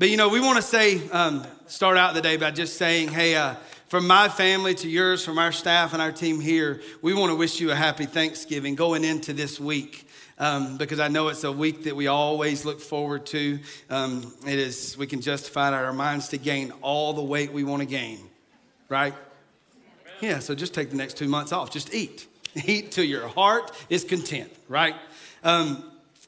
But you know, we want to say, um, start out the day by just saying, hey, uh, from my family to yours, from our staff and our team here, we want to wish you a happy Thanksgiving going into this week. Um, because I know it's a week that we always look forward to. Um, it is, we can justify it our minds to gain all the weight we want to gain, right? Yeah, so just take the next two months off. Just eat. Eat till your heart is content, right? Um,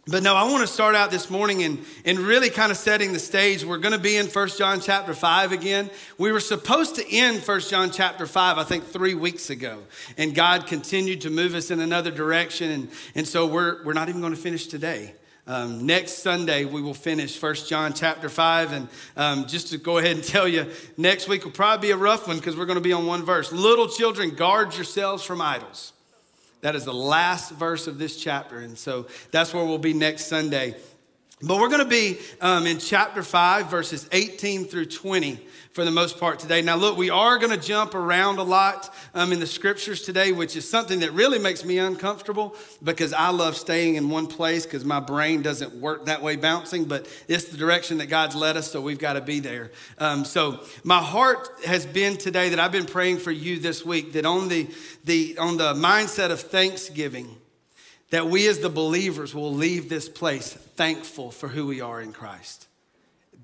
but no, I want to start out this morning and, and really kind of setting the stage. We're going to be in First John chapter 5 again. We were supposed to end First John chapter 5, I think, three weeks ago. And God continued to move us in another direction. And, and so we're, we're not even going to finish today. Um, next Sunday, we will finish First John chapter 5. And um, just to go ahead and tell you, next week will probably be a rough one because we're going to be on one verse. Little children, guard yourselves from idols. That is the last verse of this chapter. And so that's where we'll be next Sunday. But we're going to be um, in chapter 5, verses 18 through 20 for the most part today. Now, look, we are going to jump around a lot um, in the scriptures today, which is something that really makes me uncomfortable because I love staying in one place because my brain doesn't work that way bouncing, but it's the direction that God's led us, so we've got to be there. Um, so, my heart has been today that I've been praying for you this week that on the, the, on the mindset of thanksgiving, that we as the believers will leave this place thankful for who we are in Christ.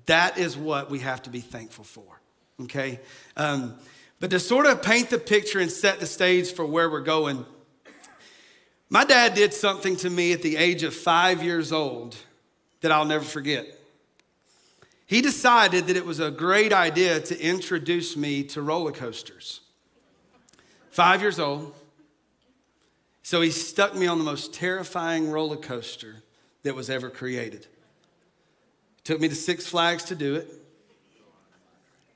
That is what we have to be thankful for okay? Um, but to sort of paint the picture and set the stage for where we're going, my dad did something to me at the age of five years old that I'll never forget. He decided that it was a great idea to introduce me to roller coasters. Five years old. So he stuck me on the most terrifying roller coaster that was ever created. Took me to Six Flags to do it.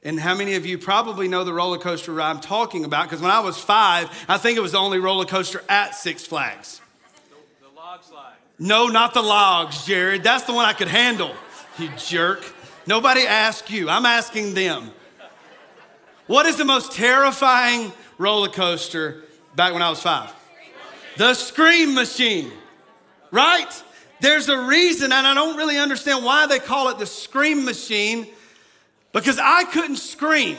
And how many of you probably know the roller coaster ride I'm talking about? Because when I was five, I think it was the only roller coaster at Six Flags. The, the log slide. No, not the logs, Jared. That's the one I could handle, you jerk. Nobody asked you, I'm asking them. What is the most terrifying roller coaster back when I was five? The Scream Machine, right? There's a reason, and I don't really understand why they call it the Scream Machine because I couldn't scream.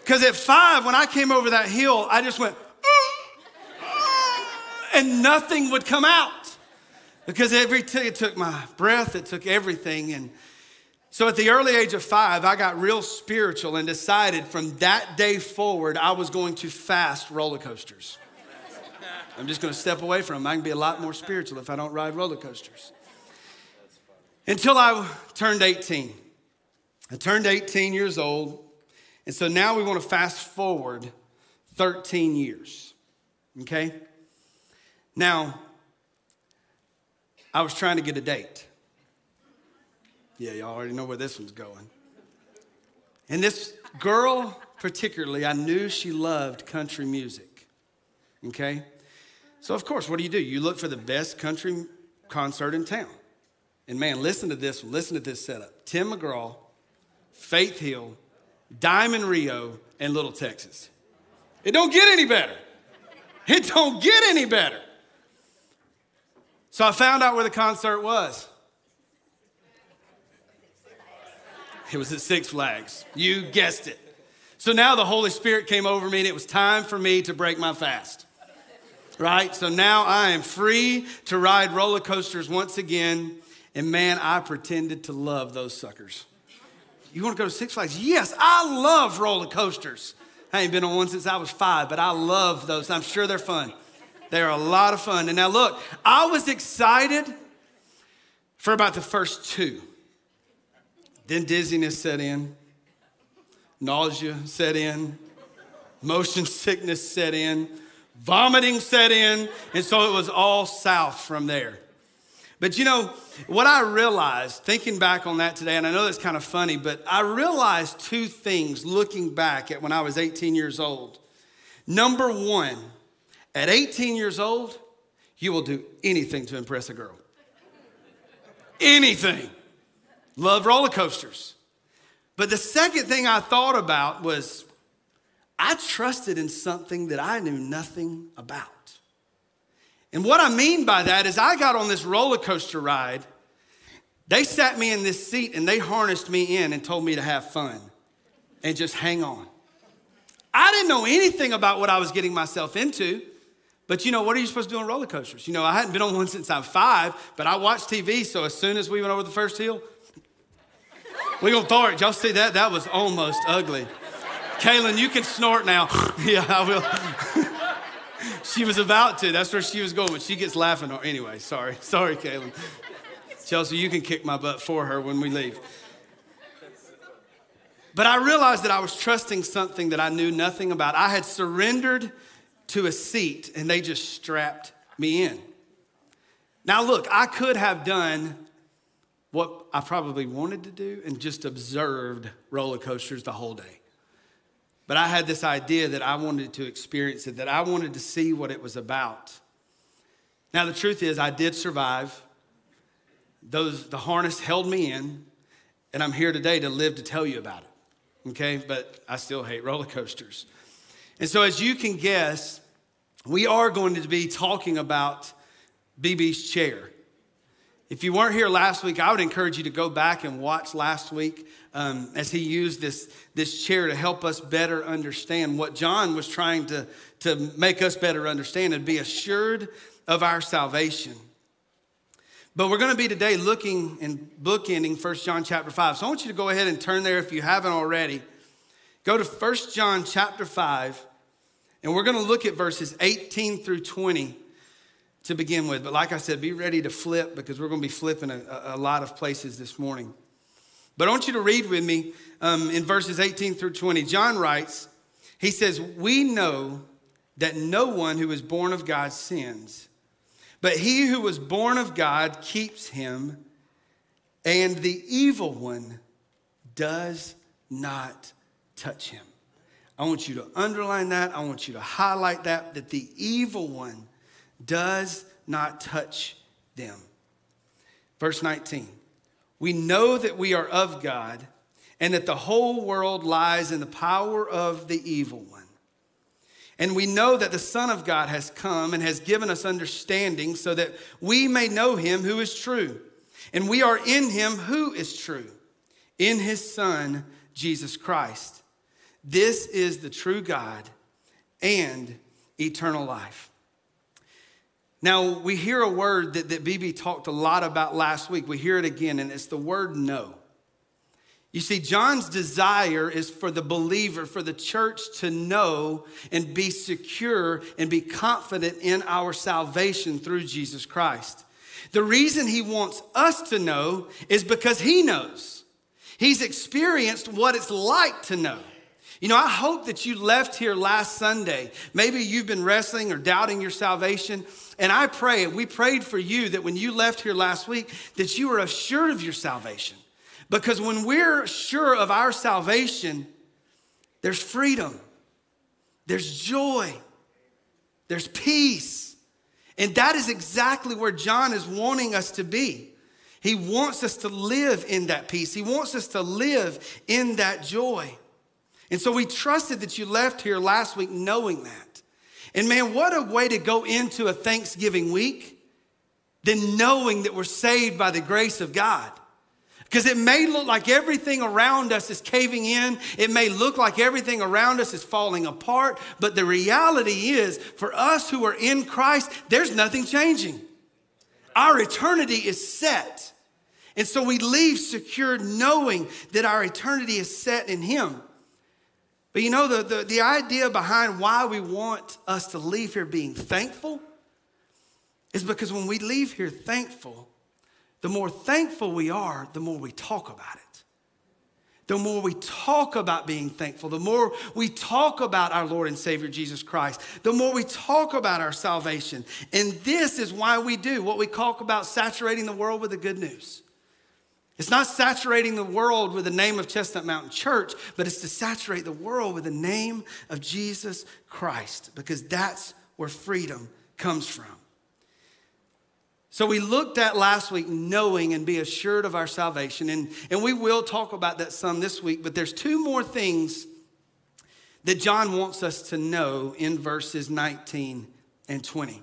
Because at five, when I came over that hill, I just went, and nothing would come out. Because every t- it took my breath, it took everything. And so at the early age of five, I got real spiritual and decided from that day forward, I was going to fast roller coasters. I'm just going to step away from them. I can be a lot more spiritual if I don't ride roller coasters. Until I turned 18. I turned 18 years old, and so now we want to fast forward 13 years. Okay? Now, I was trying to get a date. Yeah, y'all already know where this one's going. And this girl, particularly, I knew she loved country music. Okay? So, of course, what do you do? You look for the best country concert in town. And man, listen to this Listen to this setup. Tim McGraw Faith Hill, Diamond Rio, and Little Texas. It don't get any better. It don't get any better. So I found out where the concert was. It was at Six Flags. You guessed it. So now the Holy Spirit came over me and it was time for me to break my fast. Right? So now I am free to ride roller coasters once again. And man, I pretended to love those suckers. You want to go to Six Flags? Yes, I love roller coasters. I ain't been on one since I was five, but I love those. I'm sure they're fun. They're a lot of fun. And now, look, I was excited for about the first two. Then dizziness set in, nausea set in, motion sickness set in, vomiting set in, and so it was all south from there. But you know, what I realized thinking back on that today, and I know that's kind of funny, but I realized two things looking back at when I was 18 years old. Number one, at 18 years old, you will do anything to impress a girl. anything. Love roller coasters. But the second thing I thought about was I trusted in something that I knew nothing about. And what I mean by that is, I got on this roller coaster ride They sat me in this seat and they harnessed me in and told me to have fun and just hang on. I didn't know anything about what I was getting myself into. But you know, what are you supposed to do on roller coasters? You know, I hadn't been on one since I'm five, but I watched TV, so as soon as we went over the first hill, we gonna throw it. Y'all see that? That was almost ugly. Kaylin, you can snort now. yeah, I will. she was about to. That's where she was going, but she gets laughing. Anyway, sorry. Sorry, Kaylin. Chelsea, you can kick my butt for her when we leave. But I realized that I was trusting something that I knew nothing about. I had surrendered to a seat and they just strapped me in. Now, look, I could have done what I probably wanted to do and just observed roller coasters the whole day. But I had this idea that I wanted to experience it, that I wanted to see what it was about. Now, the truth is, I did survive. Those, the harness held me in, and I'm here today to live to tell you about it. Okay? But I still hate roller coasters. And so, as you can guess, we are going to be talking about BB's chair. If you weren't here last week, I would encourage you to go back and watch last week um, as he used this, this chair to help us better understand what John was trying to, to make us better understand and be assured of our salvation. But we're going to be today looking and bookending 1 John chapter 5. So I want you to go ahead and turn there if you haven't already. Go to 1 John chapter 5, and we're going to look at verses 18 through 20 to begin with. But like I said, be ready to flip because we're going to be flipping a, a lot of places this morning. But I want you to read with me um, in verses 18 through 20. John writes, he says, We know that no one who is born of God sins, but he who was born of God keeps him, and the evil one does not touch him. I want you to underline that. I want you to highlight that, that the evil one does not touch them. Verse 19 We know that we are of God and that the whole world lies in the power of the evil one. And we know that the Son of God has come and has given us understanding so that we may know him who is true. And we are in him who is true, in his Son, Jesus Christ. This is the true God and eternal life. Now, we hear a word that, that BB talked a lot about last week. We hear it again, and it's the word know. You see, John's desire is for the believer, for the church to know and be secure and be confident in our salvation through Jesus Christ. The reason he wants us to know is because he knows. He's experienced what it's like to know. You know, I hope that you left here last Sunday. Maybe you've been wrestling or doubting your salvation. And I pray, we prayed for you that when you left here last week, that you were assured of your salvation. Because when we're sure of our salvation, there's freedom, there's joy, there's peace. And that is exactly where John is wanting us to be. He wants us to live in that peace, he wants us to live in that joy. And so we trusted that you left here last week knowing that. And man, what a way to go into a Thanksgiving week than knowing that we're saved by the grace of God. Because it may look like everything around us is caving in. It may look like everything around us is falling apart. But the reality is, for us who are in Christ, there's nothing changing. Our eternity is set. And so we leave secure knowing that our eternity is set in Him. But you know, the, the, the idea behind why we want us to leave here being thankful is because when we leave here thankful, the more thankful we are, the more we talk about it. The more we talk about being thankful, the more we talk about our Lord and Savior Jesus Christ, the more we talk about our salvation. And this is why we do what we talk about saturating the world with the good news. It's not saturating the world with the name of Chestnut Mountain Church, but it's to saturate the world with the name of Jesus Christ, because that's where freedom comes from. So we looked at last week knowing and be assured of our salvation, and, and we will talk about that some this week, but there's two more things that John wants us to know in verses 19 and 20.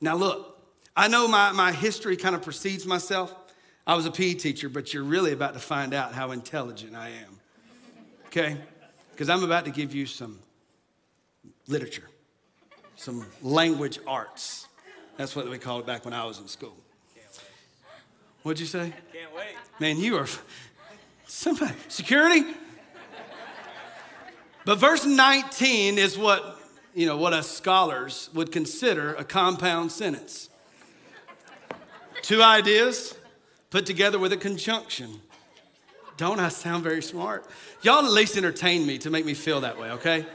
Now, look, I know my, my history kind of precedes myself. I was a PE teacher, but you're really about to find out how intelligent I am. Okay? Because I'm about to give you some literature, some language arts. That's what we called it back when I was in school. What'd you say? Can't wait. Man, you are somebody. Security? But verse 19 is what, you know, what us scholars would consider a compound sentence. Two ideas put together with a conjunction. Don't I sound very smart? Y'all at least entertain me to make me feel that way, okay?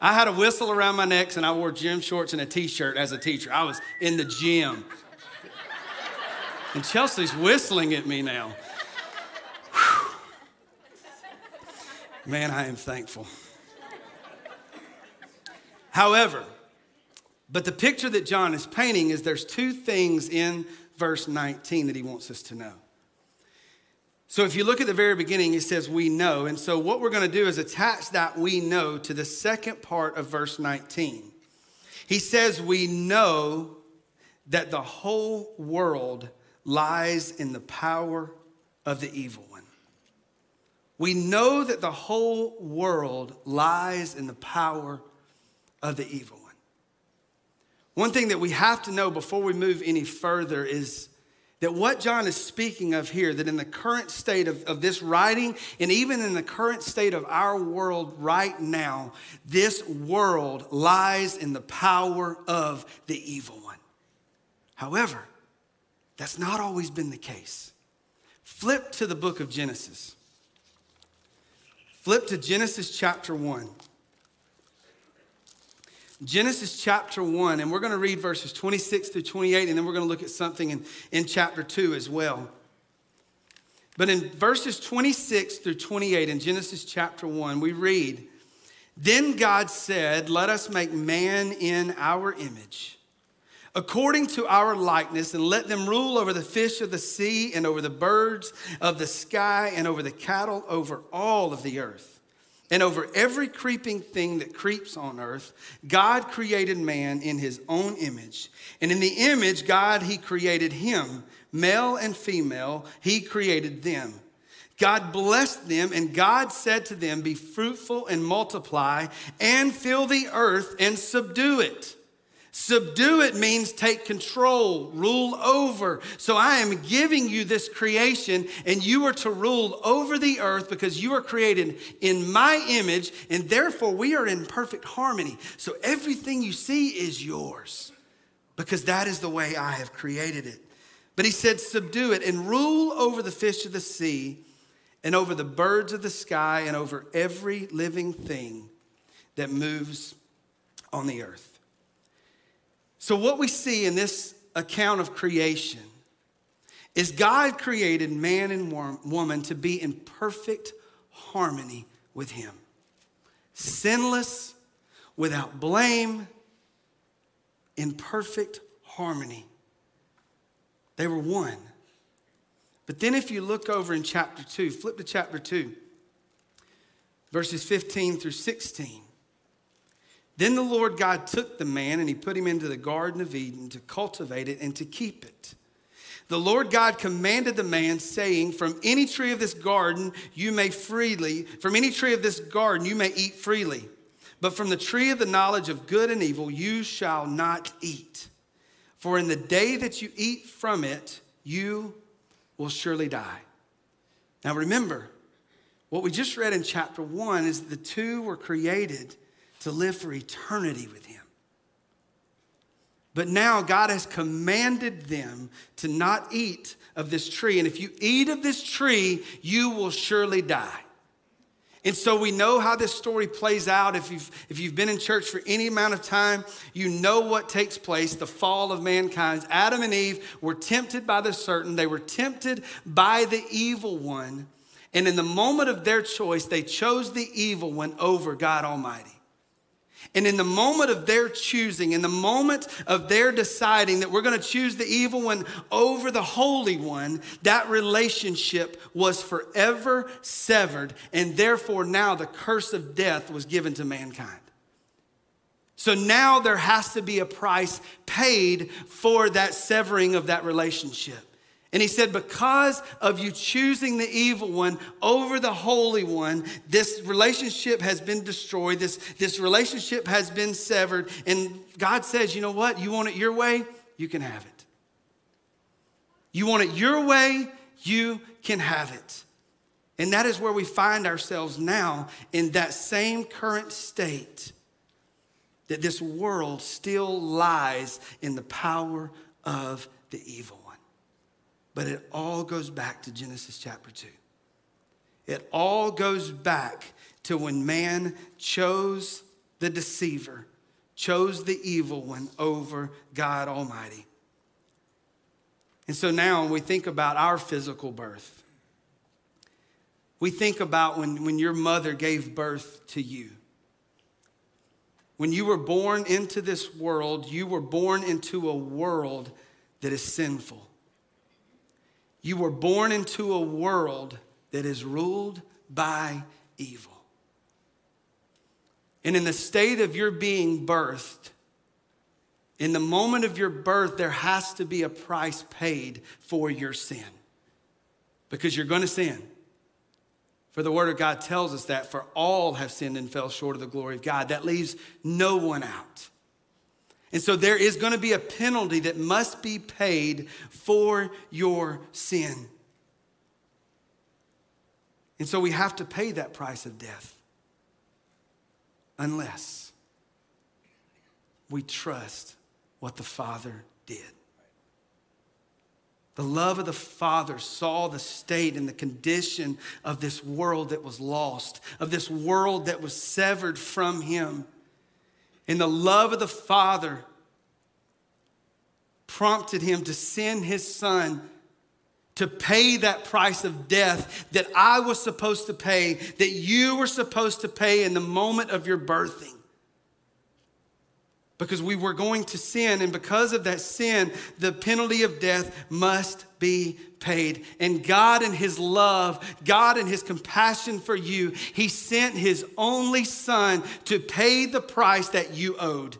I had a whistle around my neck and I wore gym shorts and a t shirt as a teacher. I was in the gym. And Chelsea's whistling at me now. Whew. Man, I am thankful. However, but the picture that John is painting is there's two things in verse 19 that he wants us to know. So if you look at the very beginning, he says, We know. And so what we're going to do is attach that we know to the second part of verse 19. He says, We know that the whole world lies in the power of the evil one. We know that the whole world lies in the power of the evil one. Thing that we have to know before we move any further is that what John is speaking of here, that in the current state of, of this writing, and even in the current state of our world right now, this world lies in the power of the evil one. However, that's not always been the case. Flip to the book of Genesis. Flip to Genesis chapter 1. Genesis chapter 1, and we're going to read verses 26 through 28, and then we're going to look at something in, in chapter 2 as well. But in verses 26 through 28 in Genesis chapter 1, we read, Then God said, Let us make man in our image according to our likeness, and let them rule over the fish of the sea, and over the birds of the sky, and over the cattle, over all of the earth, and over every creeping thing that creeps on earth. God created man in his own image. And in the image, God, he created him, male and female, he created them. God blessed them, and God said to them, Be fruitful and multiply, and fill the earth and subdue it Subdue it means take control, rule over. So I am giving you this creation, and you are to rule over the earth because you are created in my image, and therefore we are in perfect harmony. So everything you see is yours because that is the way I have created it. But he said, Subdue it and rule over the fish of the sea, and over the birds of the sky, and over every living thing that moves on the earth. So, what we see in this account of creation is God created man and woman to be in perfect harmony with Him, sinless, without blame, in perfect harmony. They were one. But then, if you look over in chapter 2, flip to chapter 2, verses 15 through 16. Then the Lord God took the man and he put him into the Garden of Eden to cultivate it and to keep it. The Lord God commanded the man, saying, From any tree of this garden you may freely, from any tree of this garden you may eat freely, but from the tree of the knowledge of good and evil you shall not eat. For in the day that you eat from it, you will surely die. Now remember, what we just read in chapter one is the two were created to live for eternity with Him. But now God has commanded them to not eat of this tree. And if you eat of this tree, you will surely die. And so we know how this story plays out. If you've, if you've been in church for any amount of time, you know what takes place the fall of mankind. Adam and Eve were tempted by the certain, they were tempted by the evil one. And in the moment of their choice, they chose the evil one over God Almighty. And in the moment of their choosing, in the moment of their deciding that we're going to choose the evil one over the holy one, that relationship was forever severed. And therefore, now the curse of death was given to mankind. So now there has to be a price paid for that severing of that relationship. And he said, Because of you choosing the evil one over the holy one, this relationship has been destroyed. This, this relationship has been severed. And God says, You know what? You want it your way? You can have it. You want it your way? You can have it. And that is where we find ourselves now in that same current state that this world still lies in the power of the evil. But it all goes back to Genesis chapter 2. It all goes back to when man chose the deceiver, chose the evil one over God Almighty. And so now when we think about our physical birth, we think about when, when your mother gave birth to you. When you were born into this world, you were born into a world that is sinful. You were born into a world that is ruled by evil. And in the state of your being birthed, in the moment of your birth, there has to be a price paid for your sin because you're going to sin. For the Word of God tells us that, for all have sinned and fell short of the glory of God. That leaves no one out. And so there is going to be a penalty that must be paid for your sin. And so we have to pay that price of death unless we trust what the Father did. The love of the Father saw the state and the condition of this world that was lost, of this world that was severed from Him. And the love of the Father prompted him to send his son to pay that price of death that I was supposed to pay, that you were supposed to pay in the moment of your birthing. Because we were going to sin, and because of that sin, the penalty of death must be paid. And God, in His love, God, in His compassion for you, He sent His only Son to pay the price that you owed.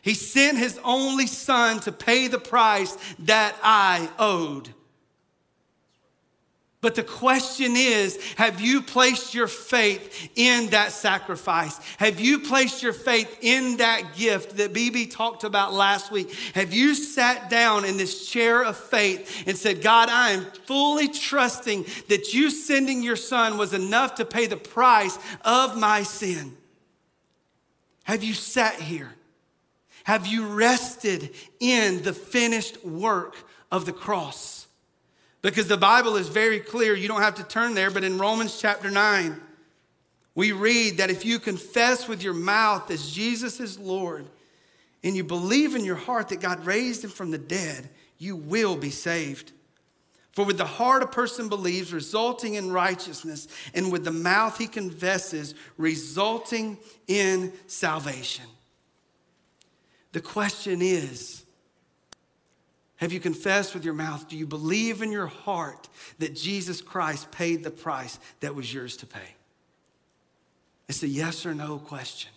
He sent His only Son to pay the price that I owed. But the question is have you placed your faith in that sacrifice? Have you placed your faith in that gift that BB talked about last week? Have you sat down in this chair of faith and said, God, I am fully trusting that you sending your son was enough to pay the price of my sin? Have you sat here? Have you rested in the finished work of the cross? Because the Bible is very clear. You don't have to turn there, but in Romans chapter 9, we read that if you confess with your mouth as Jesus is Lord and you believe in your heart that God raised him from the dead, you will be saved. For with the heart a person believes, resulting in righteousness, and with the mouth he confesses, resulting in salvation. The question is, have you confessed with your mouth? Do you believe in your heart that Jesus Christ paid the price that was yours to pay? It's a yes or no question.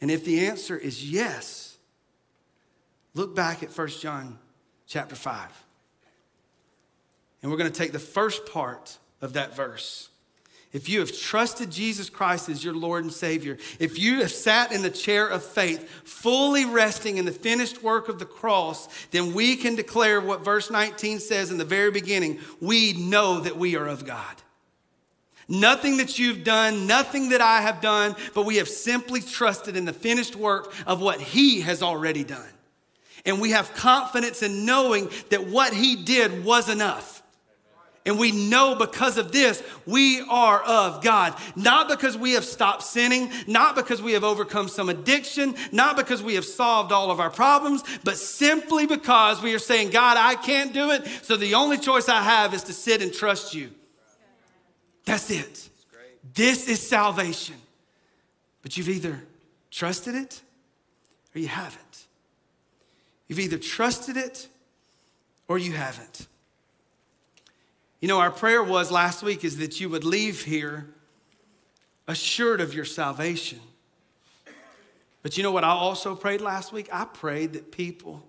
And if the answer is yes, look back at 1 John chapter 5. And we're going to take the first part of that verse if you have trusted Jesus Christ as your Lord and Savior, if you have sat in the chair of faith, fully resting in the finished work of the cross, then we can declare what verse 19 says in the very beginning we know that we are of God. Nothing that you've done, nothing that I have done, but we have simply trusted in the finished work of what He has already done. And we have confidence in knowing that what He did was enough. And we know because of this, we are of God. Not because we have stopped sinning, not because we have overcome some addiction, not because we have solved all of our problems, but simply because we are saying, God, I can't do it. So the only choice I have is to sit and trust you. That's it. This is salvation. But you've either trusted it or you haven't. You've either trusted it or you haven't. You know, our prayer was last week is that you would leave here assured of your salvation. But you know what I also prayed last week? I prayed that people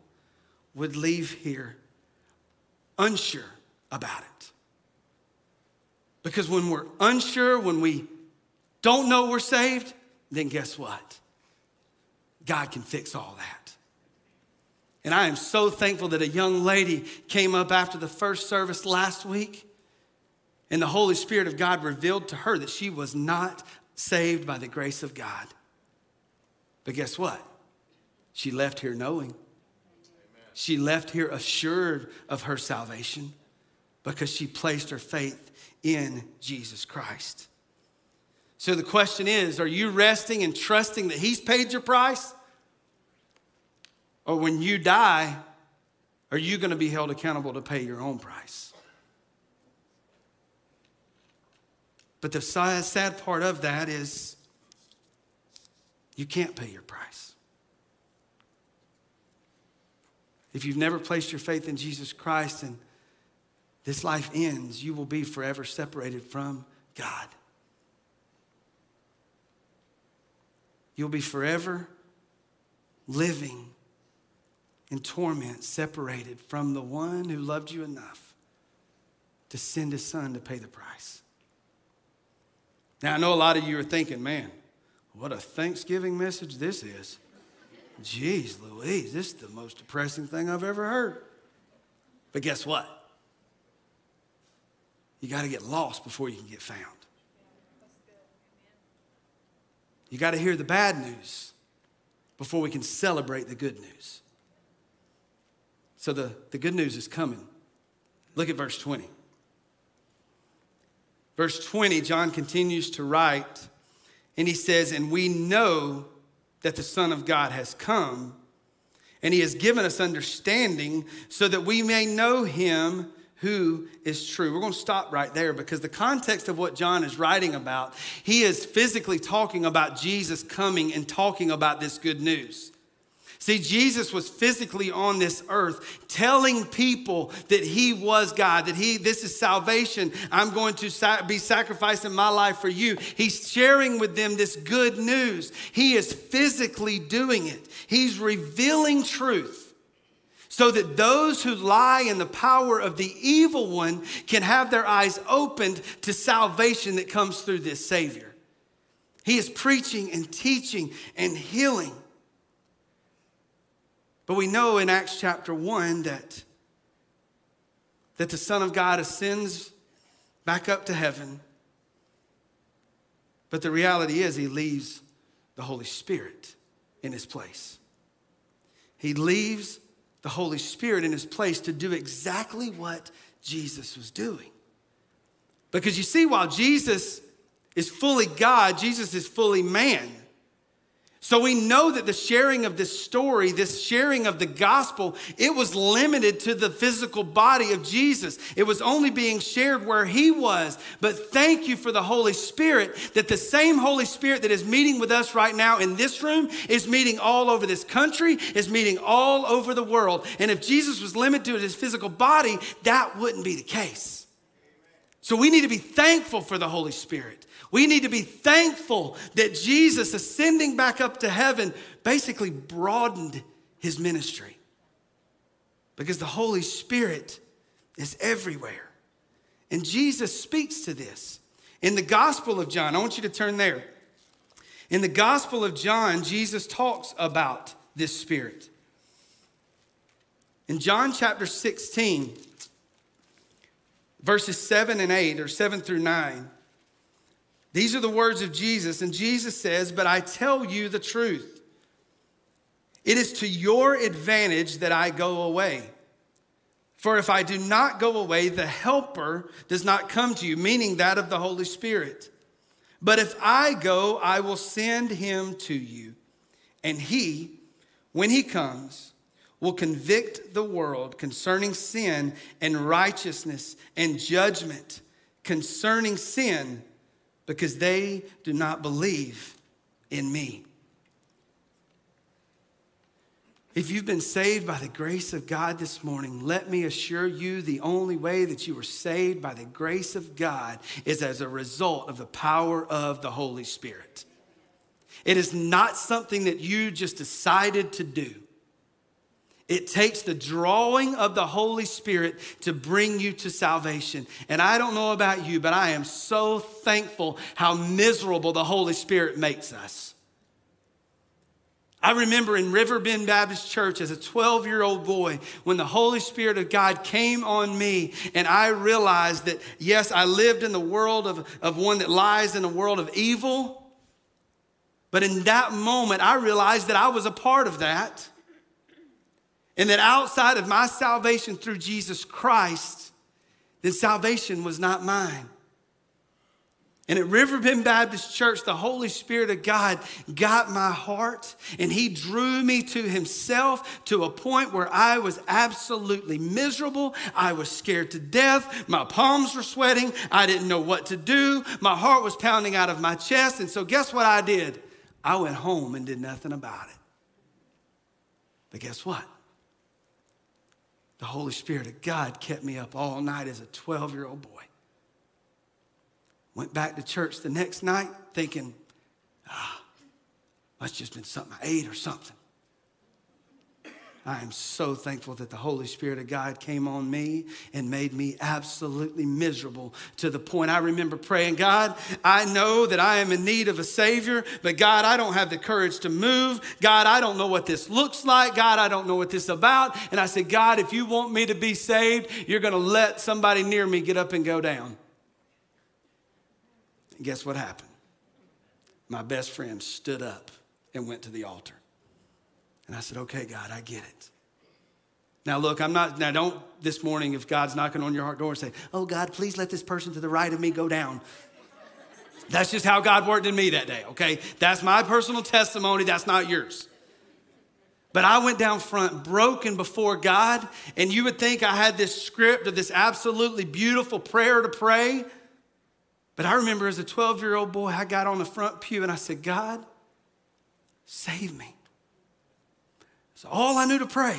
would leave here unsure about it. Because when we're unsure, when we don't know we're saved, then guess what? God can fix all that. And I am so thankful that a young lady came up after the first service last week, and the Holy Spirit of God revealed to her that she was not saved by the grace of God. But guess what? She left here knowing. She left here assured of her salvation because she placed her faith in Jesus Christ. So the question is are you resting and trusting that He's paid your price? Or when you die, are you going to be held accountable to pay your own price? But the sad part of that is you can't pay your price. If you've never placed your faith in Jesus Christ and this life ends, you will be forever separated from God. You'll be forever living in torment, separated from the one who loved you enough to send his son to pay the price. Now, I know a lot of you are thinking, man, what a Thanksgiving message this is. Jeez Louise, this is the most depressing thing I've ever heard. But guess what? You got to get lost before you can get found. You got to hear the bad news before we can celebrate the good news. So the, the good news is coming. Look at verse 20. Verse 20, John continues to write, and he says, And we know that the Son of God has come, and he has given us understanding so that we may know him who is true. We're going to stop right there because the context of what John is writing about, he is physically talking about Jesus coming and talking about this good news. See, Jesus was physically on this earth telling people that he was God, that he, this is salvation. I'm going to be sacrificing my life for you. He's sharing with them this good news. He is physically doing it, he's revealing truth so that those who lie in the power of the evil one can have their eyes opened to salvation that comes through this Savior. He is preaching and teaching and healing. But we know in Acts chapter 1 that, that the Son of God ascends back up to heaven. But the reality is, he leaves the Holy Spirit in his place. He leaves the Holy Spirit in his place to do exactly what Jesus was doing. Because you see, while Jesus is fully God, Jesus is fully man. So we know that the sharing of this story, this sharing of the gospel, it was limited to the physical body of Jesus. It was only being shared where he was. But thank you for the Holy Spirit that the same Holy Spirit that is meeting with us right now in this room is meeting all over this country, is meeting all over the world. And if Jesus was limited to his physical body, that wouldn't be the case. So we need to be thankful for the Holy Spirit. We need to be thankful that Jesus ascending back up to heaven basically broadened his ministry because the Holy Spirit is everywhere. And Jesus speaks to this. In the Gospel of John, I want you to turn there. In the Gospel of John, Jesus talks about this Spirit. In John chapter 16, verses 7 and 8, or 7 through 9, these are the words of Jesus, and Jesus says, But I tell you the truth. It is to your advantage that I go away. For if I do not go away, the Helper does not come to you, meaning that of the Holy Spirit. But if I go, I will send him to you. And he, when he comes, will convict the world concerning sin and righteousness and judgment. Concerning sin, because they do not believe in me. If you've been saved by the grace of God this morning, let me assure you the only way that you were saved by the grace of God is as a result of the power of the Holy Spirit. It is not something that you just decided to do. It takes the drawing of the Holy Spirit to bring you to salvation. And I don't know about you, but I am so thankful how miserable the Holy Spirit makes us. I remember in Riverbend Baptist Church as a 12 year old boy when the Holy Spirit of God came on me, and I realized that, yes, I lived in the world of, of one that lies in a world of evil. But in that moment, I realized that I was a part of that. And that outside of my salvation through Jesus Christ, then salvation was not mine. And at Riverbend Baptist Church, the Holy Spirit of God got my heart and He drew me to Himself to a point where I was absolutely miserable. I was scared to death. My palms were sweating. I didn't know what to do. My heart was pounding out of my chest. And so, guess what I did? I went home and did nothing about it. But guess what? The Holy Spirit of God kept me up all night as a 12 year old boy. Went back to church the next night thinking, ah, must just been something I ate or something. I am so thankful that the Holy Spirit of God came on me and made me absolutely miserable to the point I remember praying, God, I know that I am in need of a Savior, but God, I don't have the courage to move. God, I don't know what this looks like. God, I don't know what this is about. And I said, God, if you want me to be saved, you're going to let somebody near me get up and go down. And guess what happened? My best friend stood up and went to the altar. And I said, okay, God, I get it. Now, look, I'm not, now don't this morning, if God's knocking on your heart door and say, oh, God, please let this person to the right of me go down. That's just how God worked in me that day, okay? That's my personal testimony, that's not yours. But I went down front broken before God, and you would think I had this script of this absolutely beautiful prayer to pray. But I remember as a 12 year old boy, I got on the front pew and I said, God, save me. It's all I knew to pray.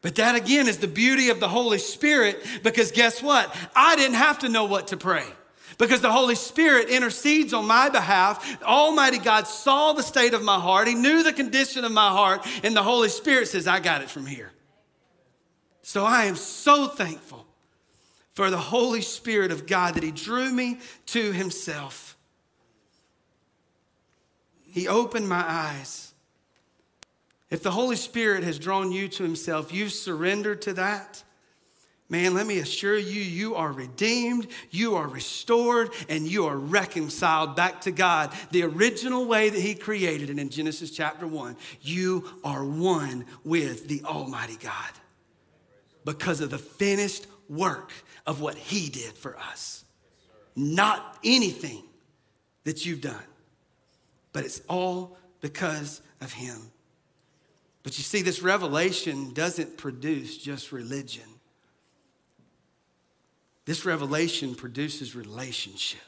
But that again is the beauty of the Holy Spirit because guess what? I didn't have to know what to pray because the Holy Spirit intercedes on my behalf. Almighty God saw the state of my heart, He knew the condition of my heart, and the Holy Spirit says, I got it from here. So I am so thankful for the Holy Spirit of God that He drew me to Himself. He opened my eyes. If the Holy Spirit has drawn you to Himself, you've surrendered to that. Man, let me assure you, you are redeemed, you are restored, and you are reconciled back to God the original way that He created it in Genesis chapter 1. You are one with the Almighty God because of the finished work of what He did for us. Not anything that you've done, but it's all because of Him. But you see, this revelation doesn't produce just religion. This revelation produces relationship.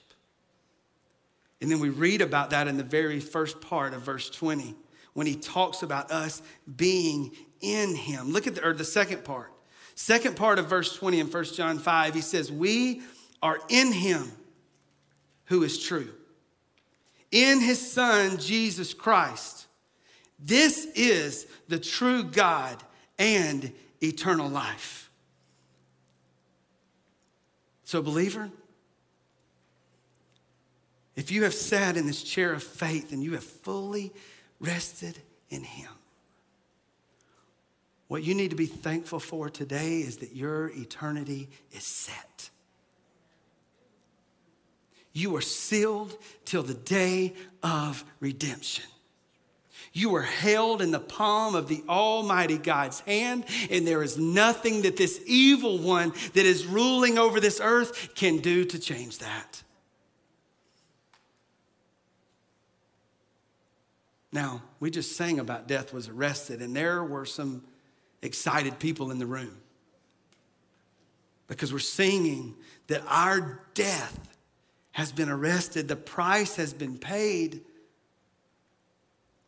And then we read about that in the very first part of verse 20 when he talks about us being in him. Look at the, or the second part. Second part of verse 20 in 1 John 5, he says, We are in him who is true, in his son, Jesus Christ this is the true God and eternal life. So, believer, if you have sat in this chair of faith and you have fully rested in Him, what you need to be thankful for today is that your eternity is set. You are sealed till the day of redemption. You are held in the palm of the Almighty God's hand, and there is nothing that this evil one that is ruling over this earth can do to change that. Now, we just sang about death was arrested, and there were some excited people in the room because we're singing that our death has been arrested, the price has been paid.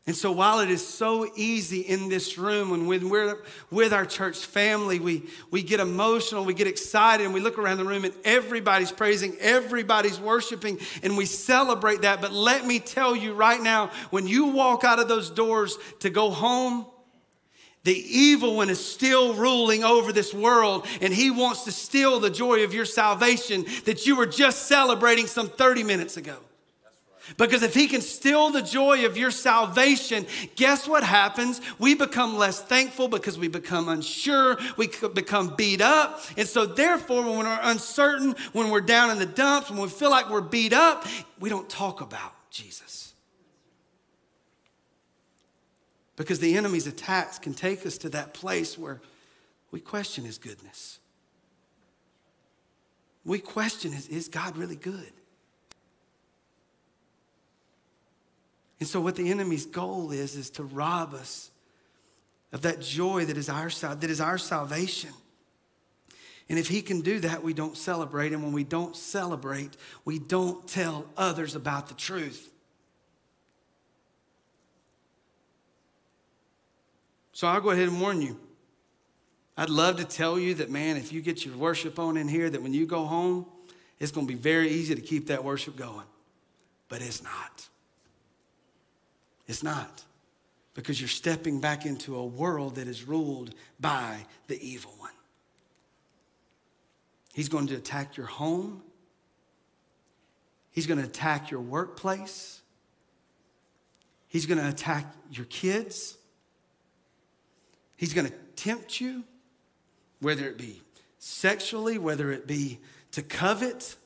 And so, while it is so easy in this room, and when we're with our church family, we, we get emotional, we get excited, and we look around the room and everybody's praising, everybody's worshiping, and we celebrate that. But let me tell you right now, when you walk out of those doors to go home, The evil one is still ruling over this world, and he wants to steal the joy of your salvation that you were just celebrating some 30 minutes ago. Because if he can steal the joy of your salvation, guess what happens? We become less thankful because we become unsure, we become beat up. And so, therefore, when we're uncertain, when we're down in the dumps, when we feel like we're beat up, we don't talk about Jesus. Because the enemy's attacks can take us to that place where we question his goodness. We question is, is God really good? And so, what the enemy's goal is, is to rob us of that joy that is our, that is our salvation. And if he can do that, we don't celebrate. And when we don't celebrate, we don't tell others about the truth. So I'll go ahead and warn you. I'd love to tell you that, man, if you get your worship on in here, that when you go home, it's going to be very easy to keep that worship going. But it's not. It's not. Because you're stepping back into a world that is ruled by the evil one. He's going to attack your home. He's going to attack your workplace. He's going to attack your kids. He's going to tempt you, whether it be sexually, whether it be to covet,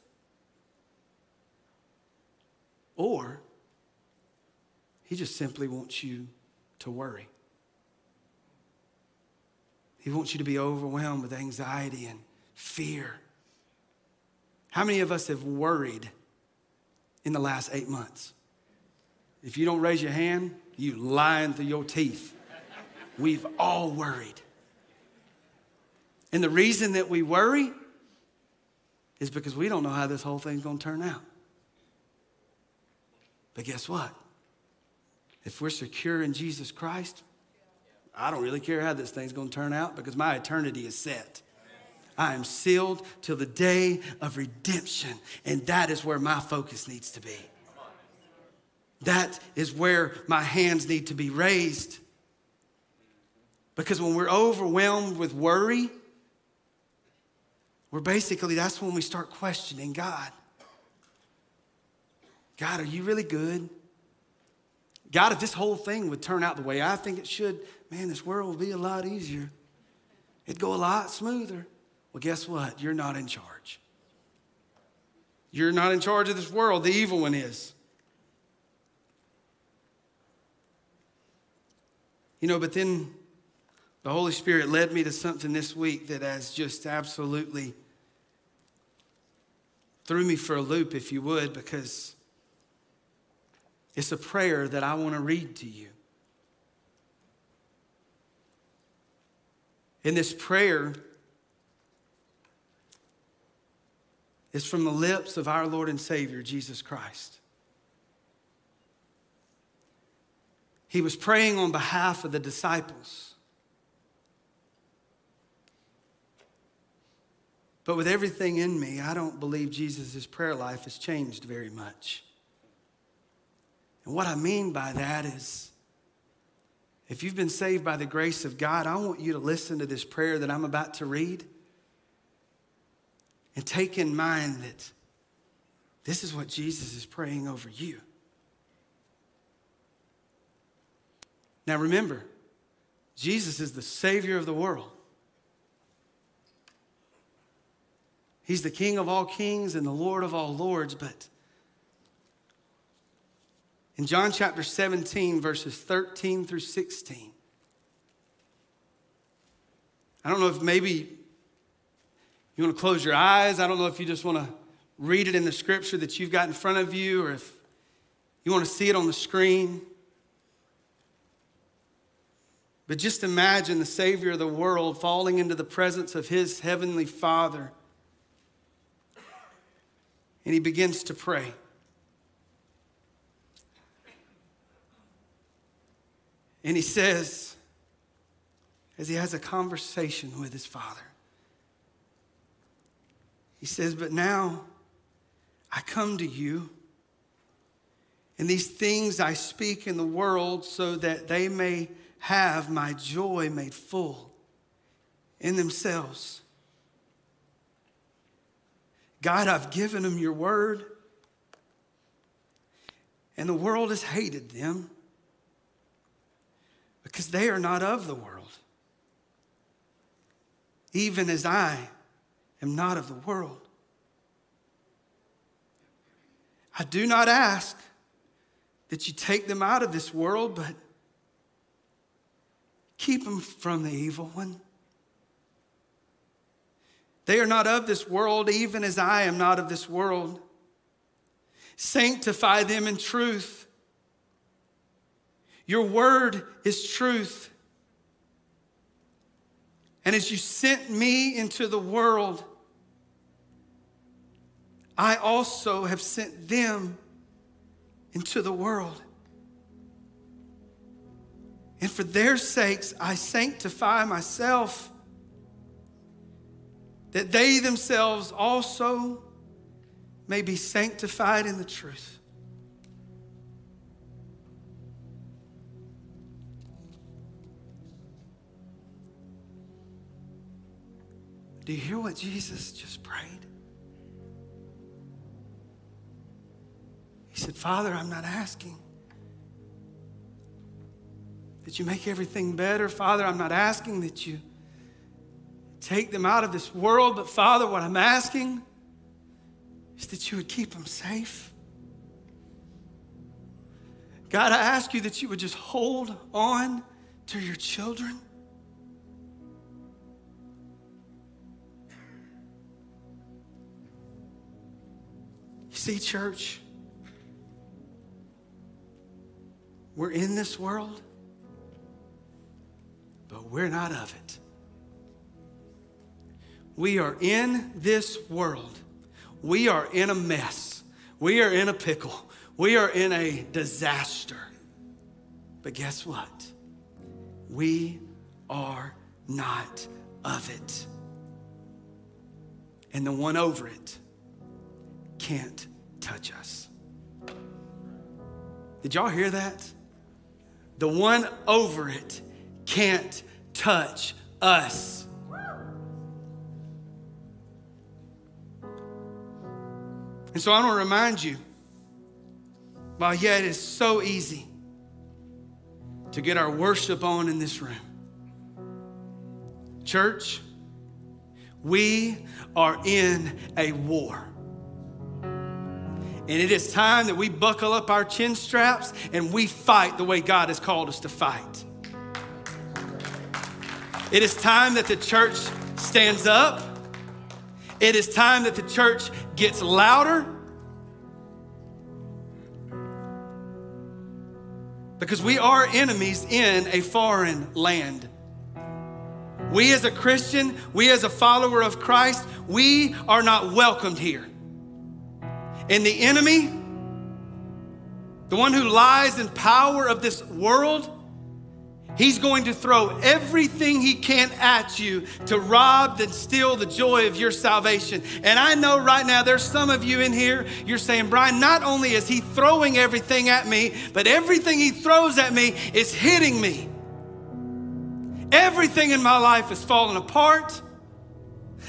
or he just simply wants you to worry. He wants you to be overwhelmed with anxiety and fear. How many of us have worried in the last eight months? If you don't raise your hand, you lying through your teeth. We've all worried. And the reason that we worry is because we don't know how this whole thing's gonna turn out. But guess what? If we're secure in Jesus Christ, I don't really care how this thing's going to turn out because my eternity is set. I am sealed till the day of redemption, and that is where my focus needs to be. That is where my hands need to be raised. Because when we're overwhelmed with worry, we're basically, that's when we start questioning God. God, are you really good? God, if this whole thing would turn out the way I think it should, man, this world would be a lot easier. It'd go a lot smoother. Well, guess what? You're not in charge. You're not in charge of this world. The evil one is. You know, but then the Holy Spirit led me to something this week that has just absolutely threw me for a loop, if you would, because it's a prayer that I want to read to you. In this prayer is from the lips of our Lord and Savior, Jesus Christ. He was praying on behalf of the disciples. But with everything in me, I don't believe Jesus' prayer life has changed very much. And what I mean by that is, if you've been saved by the grace of God, I want you to listen to this prayer that I'm about to read and take in mind that this is what Jesus is praying over you. Now remember, Jesus is the Savior of the world. He's the King of all kings and the Lord of all lords, but in John chapter 17, verses 13 through 16. I don't know if maybe you want to close your eyes. I don't know if you just want to read it in the scripture that you've got in front of you or if you want to see it on the screen. But just imagine the Savior of the world falling into the presence of his heavenly Father. And he begins to pray. And he says, as he has a conversation with his father, he says, But now I come to you, and these things I speak in the world so that they may have my joy made full in themselves. God, I've given them your word, and the world has hated them because they are not of the world, even as I am not of the world. I do not ask that you take them out of this world, but keep them from the evil one. They are not of this world, even as I am not of this world. Sanctify them in truth. Your word is truth. And as you sent me into the world, I also have sent them into the world. And for their sakes, I sanctify myself, that they themselves also may be sanctified in the truth. Do you hear what Jesus just prayed? He said, Father, I'm not asking that you make everything better. Father, I'm not asking that you take them out of this world, but Father, what I'm asking is that you would keep them safe. God, I ask you that you would just hold on to your children. See, church, we're in this world, but we're not of it. We are in this world. We are in a mess. We are in a pickle. We are in a disaster. But guess what? We are not of it. And the one over it can't touch us. Did y'all hear that? The one over it can't touch us. And so I want to remind you while yet it is so easy to get our worship on in this room. Church, we are in a war. And it is time that we buckle up our chin straps and we fight the way God has called us to fight. It is time that the church stands up. It is time that the church gets louder. Because we are enemies in a foreign land. We as a Christian, we as a follower of Christ, we are not welcomed here. And the enemy, the one who lies in power of this world, He's going to throw everything he can at you to rob and steal the joy of your salvation. And I know right now there's some of you in here, you're saying, Brian, not only is he throwing everything at me, but everything he throws at me is hitting me. Everything in my life is falling apart.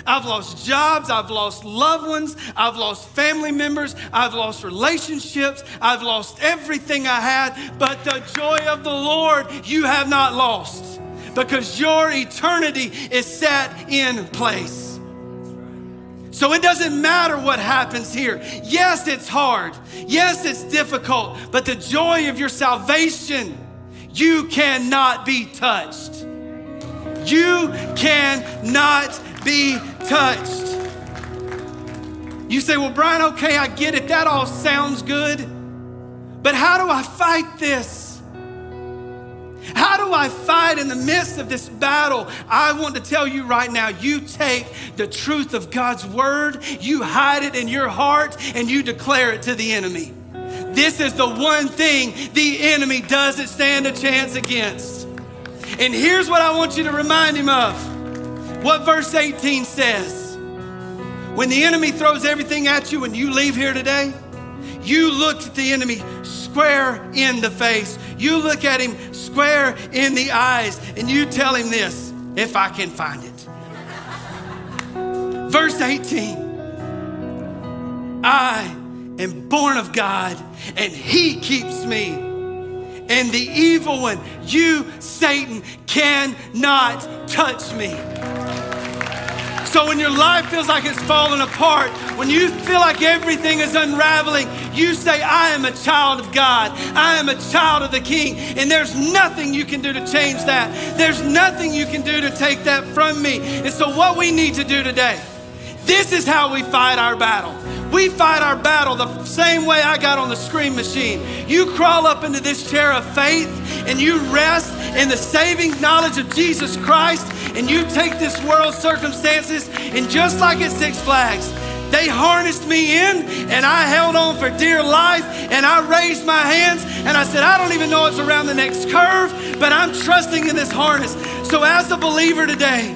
I've lost jobs, I've lost loved ones, I've lost family members, I've lost relationships, I've lost everything I had, but the joy of the Lord you have not lost because your eternity is set in place. So it doesn't matter what happens here. Yes, it's hard. Yes, it's difficult, but the joy of your salvation, you cannot be touched. You cannot be touched. You say, Well, Brian, okay, I get it. That all sounds good. But how do I fight this? How do I fight in the midst of this battle? I want to tell you right now you take the truth of God's word, you hide it in your heart, and you declare it to the enemy. This is the one thing the enemy doesn't stand a chance against. And here's what I want you to remind him of what verse 18 says. When the enemy throws everything at you and you leave here today, you look at the enemy square in the face. You look at him square in the eyes and you tell him this if I can find it. Verse 18 I am born of God and he keeps me. And the evil one, you, Satan, cannot touch me. So when your life feels like it's falling apart, when you feel like everything is unraveling, you say, I am a child of God. I am a child of the King. And there's nothing you can do to change that. There's nothing you can do to take that from me. And so, what we need to do today, this is how we fight our battle. We fight our battle the same way I got on the Scream Machine. You crawl up into this chair of faith and you rest in the saving knowledge of Jesus Christ and you take this world's circumstances and just like at Six Flags, they harnessed me in and I held on for dear life and I raised my hands and I said, I don't even know what's around the next curve, but I'm trusting in this harness. So, as a believer today,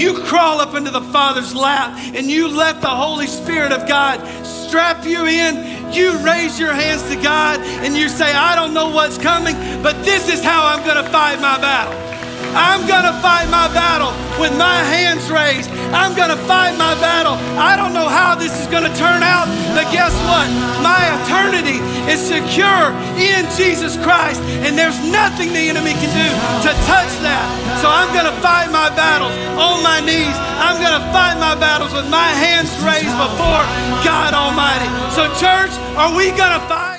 you crawl up into the Father's lap and you let the Holy Spirit of God strap you in. You raise your hands to God and you say, I don't know what's coming, but this is how I'm going to fight my battle. I'm going to fight my battle with my hands raised. I'm going to fight my battle. I don't know how this is going to turn out, but guess what? My eternity is secure in Jesus Christ, and there's nothing the enemy can do to touch that. So I'm going to fight my battles on my knees. I'm going to fight my battles with my hands raised before God Almighty. So, church, are we going to fight?